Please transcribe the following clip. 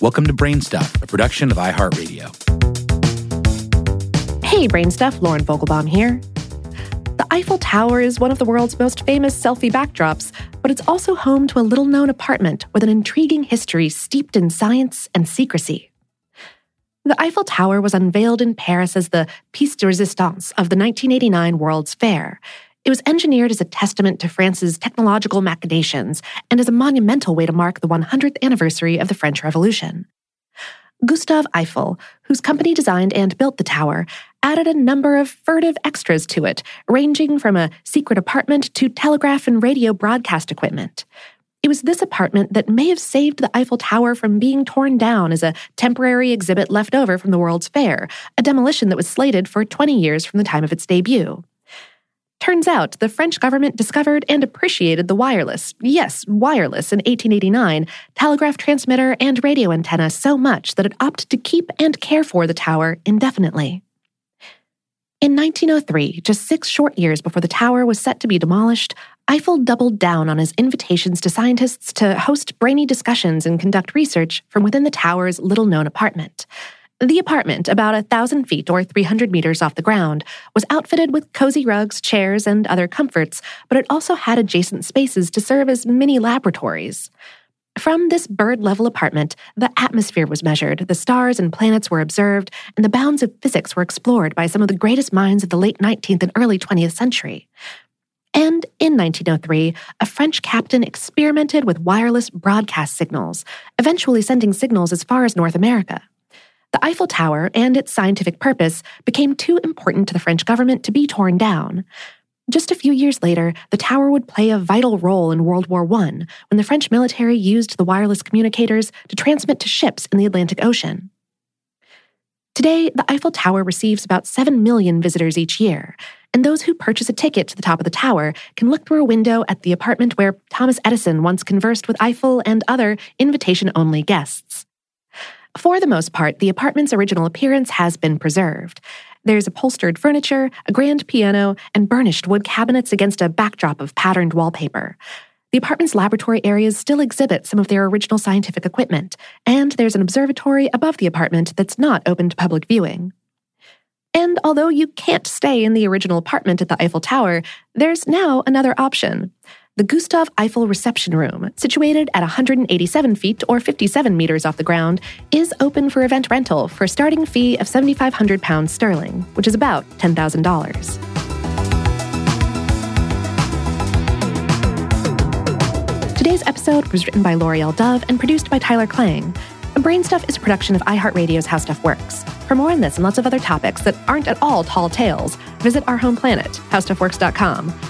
Welcome to Brainstuff, a production of iHeartRadio. Hey, Brainstuff, Lauren Vogelbaum here. The Eiffel Tower is one of the world's most famous selfie backdrops, but it's also home to a little known apartment with an intriguing history steeped in science and secrecy. The Eiffel Tower was unveiled in Paris as the piece de resistance of the 1989 World's Fair. It was engineered as a testament to France's technological machinations and as a monumental way to mark the 100th anniversary of the French Revolution. Gustave Eiffel, whose company designed and built the tower, added a number of furtive extras to it, ranging from a secret apartment to telegraph and radio broadcast equipment. It was this apartment that may have saved the Eiffel Tower from being torn down as a temporary exhibit left over from the World's Fair, a demolition that was slated for 20 years from the time of its debut. Turns out the French government discovered and appreciated the wireless, yes, wireless in 1889, telegraph transmitter and radio antenna so much that it opted to keep and care for the tower indefinitely. In 1903, just six short years before the tower was set to be demolished, Eiffel doubled down on his invitations to scientists to host brainy discussions and conduct research from within the tower's little known apartment. The apartment, about a thousand feet or 300 meters off the ground, was outfitted with cozy rugs, chairs, and other comforts, but it also had adjacent spaces to serve as mini laboratories. From this bird level apartment, the atmosphere was measured, the stars and planets were observed, and the bounds of physics were explored by some of the greatest minds of the late 19th and early 20th century. And in 1903, a French captain experimented with wireless broadcast signals, eventually sending signals as far as North America. The Eiffel Tower and its scientific purpose became too important to the French government to be torn down. Just a few years later, the tower would play a vital role in World War I when the French military used the wireless communicators to transmit to ships in the Atlantic Ocean. Today, the Eiffel Tower receives about 7 million visitors each year, and those who purchase a ticket to the top of the tower can look through a window at the apartment where Thomas Edison once conversed with Eiffel and other invitation only guests. For the most part, the apartment's original appearance has been preserved. There's upholstered furniture, a grand piano, and burnished wood cabinets against a backdrop of patterned wallpaper. The apartment's laboratory areas still exhibit some of their original scientific equipment, and there's an observatory above the apartment that's not open to public viewing. And although you can't stay in the original apartment at the Eiffel Tower, there's now another option the Gustave Eiffel Reception Room, situated at 187 feet or 57 meters off the ground, is open for event rental for a starting fee of £7,500 sterling, which is about $10,000. Today's episode was written by Laurie L. Dove and produced by Tyler Klang. Brainstuff is a production of iHeartRadio's How Stuff Works. For more on this and lots of other topics that aren't at all tall tales, visit our home planet, howstuffworks.com.